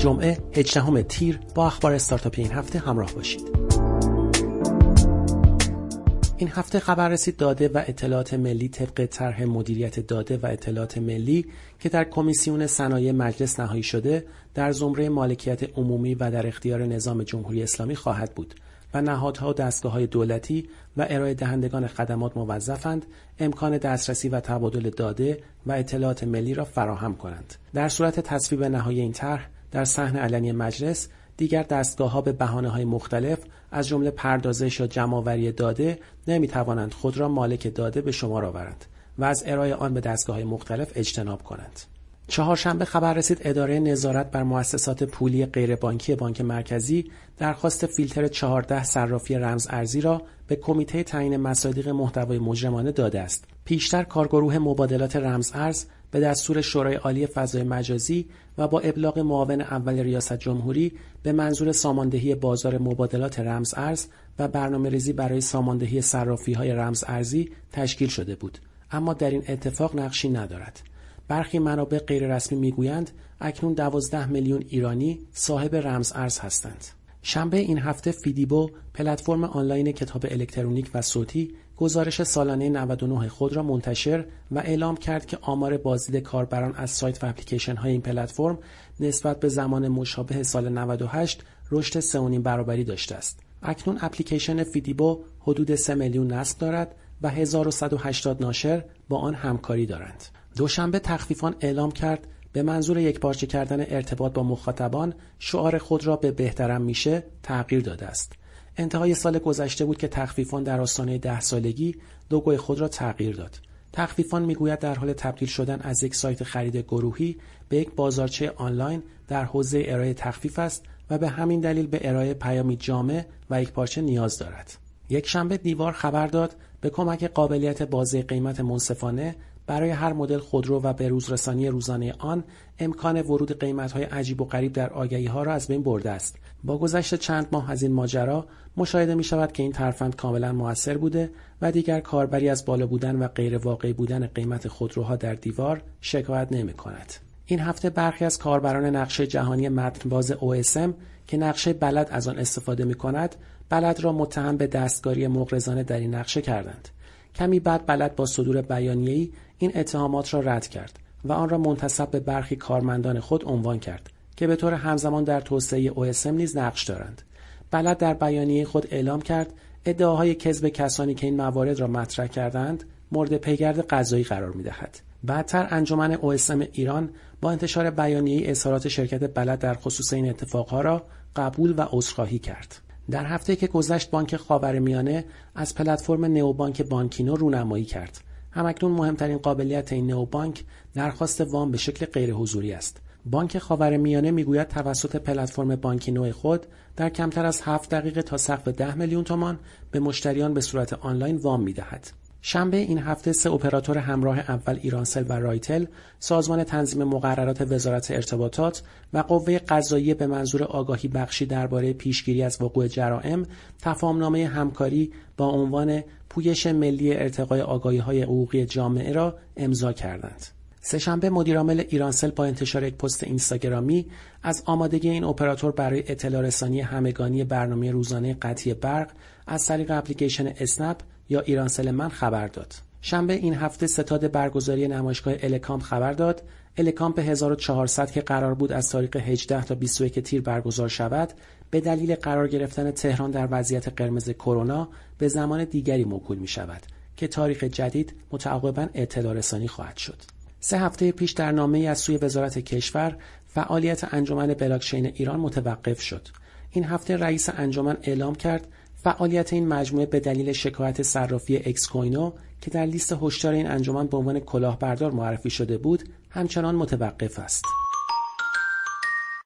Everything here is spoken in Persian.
جمعه 18 تیر با اخبار استارتاپی این هفته همراه باشید. این هفته خبر رسید داده و اطلاعات ملی طبق طرح مدیریت داده و اطلاعات ملی که در کمیسیون صنایع مجلس نهایی شده در زمره مالکیت عمومی و در اختیار نظام جمهوری اسلامی خواهد بود و نهادها و دستگاه های دولتی و ارائه دهندگان خدمات موظفند امکان دسترسی و تبادل داده و اطلاعات ملی را فراهم کنند. در صورت تصویب نهایی این طرح در صحن علنی مجلس دیگر دستگاه ها به بحانه های مختلف از جمله پردازش یا جمعآوری داده نمی توانند خود را مالک داده به شمار آورند و از ارائه آن به دستگاه های مختلف اجتناب کنند. چهارشنبه خبر رسید اداره نظارت بر مؤسسات پولی غیربانکی بانک مرکزی درخواست فیلتر 14 صرافی رمز ارزی را به کمیته تعیین مصادیق محتوای مجرمانه داده است. پیشتر کارگروه مبادلات رمز ارز به دستور شورای عالی فضای مجازی و با ابلاغ معاون اول ریاست جمهوری به منظور ساماندهی بازار مبادلات رمز ارز و برنامه ریزی برای ساماندهی صرافی های رمز ارزی تشکیل شده بود اما در این اتفاق نقشی ندارد برخی منابع غیررسمی می‌گویند اکنون دوازده میلیون ایرانی صاحب رمز ارز هستند شنبه این هفته فیدیبو پلتفرم آنلاین کتاب الکترونیک و صوتی گزارش سالانه 99 خود را منتشر و اعلام کرد که آمار بازدید کاربران از سایت و اپلیکیشن های این پلتفرم نسبت به زمان مشابه سال 98 رشد 3.5 برابری داشته است. اکنون اپلیکیشن فیدیبو حدود 3 میلیون نصب دارد و 1180 ناشر با آن همکاری دارند. دوشنبه تخفیفان اعلام کرد به منظور یک پارچه کردن ارتباط با مخاطبان شعار خود را به بهترم میشه تغییر داده است. انتهای سال گذشته بود که تخفیفان در آستانه ده سالگی لوگوی خود را تغییر داد. تخفیفان می‌گوید در حال تبدیل شدن از یک سایت خرید گروهی به یک بازارچه آنلاین در حوزه ارائه تخفیف است و به همین دلیل به ارائه پیامی جامع و یک پارچه نیاز دارد. یک شنبه دیوار خبر داد به کمک قابلیت بازه قیمت منصفانه برای هر مدل خودرو و به روزرسانی روزانه آن امکان ورود قیمت‌های عجیب و غریب در ها را از بین برده است. با گذشت چند ماه از این ماجرا مشاهده می شود که این ترفند کاملا موثر بوده و دیگر کاربری از بالا بودن و غیر واقعی بودن قیمت خودروها در دیوار شکایت نمی کند. این هفته برخی از کاربران نقشه جهانی متنباز OSM که نقشه بلد از آن استفاده می کند بلد را متهم به دستکاری مغرضانه در این نقشه کردند. کمی بعد بلد با صدور بیانیه‌ای این اتهامات را رد کرد و آن را منتصب به برخی کارمندان خود عنوان کرد که به طور همزمان در توسعه OSM نیز نقش دارند. بلد در بیانیه خود اعلام کرد ادعاهای کذب کسانی که این موارد را مطرح کردند مورد پیگرد قضایی قرار می‌دهد. بعدتر انجمن OSM ایران با انتشار بیانیه اظهارات شرکت بلد در خصوص این اتفاقها را قبول و عذرخواهی کرد. در هفته که گذشت بانک خاورمیانه از پلتفرم نئوبانک بانکینو رونمایی کرد. همکنون مهمترین قابلیت این نئوبانک درخواست وام به شکل غیر حضوری است. بانک خاورمیانه می‌گوید توسط پلتفرم بانکینو خود در کمتر از هفت دقیقه تا سقف ده میلیون تومان به مشتریان به صورت آنلاین وام می‌دهد. شنبه این هفته سه اپراتور همراه اول ایرانسل و رایتل سازمان تنظیم مقررات وزارت ارتباطات و قوه قضاییه به منظور آگاهی بخشی درباره پیشگیری از وقوع جرائم تفاهمنامه همکاری با عنوان پویش ملی ارتقای آگاهی های حقوقی جامعه را امضا کردند. سهشنبه مدیرعامل ایرانسل با انتشار یک پست اینستاگرامی از آمادگی این اپراتور برای اطلاع رسانی همگانی برنامه روزانه قطعی برق از طریق اپلیکیشن اسنپ یا ایرانسل من خبر داد. شنبه این هفته ستاد برگزاری نمایشگاه الکامپ خبر داد الکامپ 1400 که قرار بود از تاریخ 18 تا 21 تیر برگزار شود به دلیل قرار گرفتن تهران در وضعیت قرمز کرونا به زمان دیگری موکول می شود که تاریخ جدید متعاقبا اطلاع رسانی خواهد شد. سه هفته پیش در نامه از سوی وزارت کشور فعالیت انجمن بلاکچین ایران متوقف شد. این هفته رئیس انجمن اعلام کرد فعالیت این مجموعه به دلیل شکایت صرافی اکس کوینو که در لیست هشدار این انجمن به عنوان کلاهبردار معرفی شده بود همچنان متوقف است.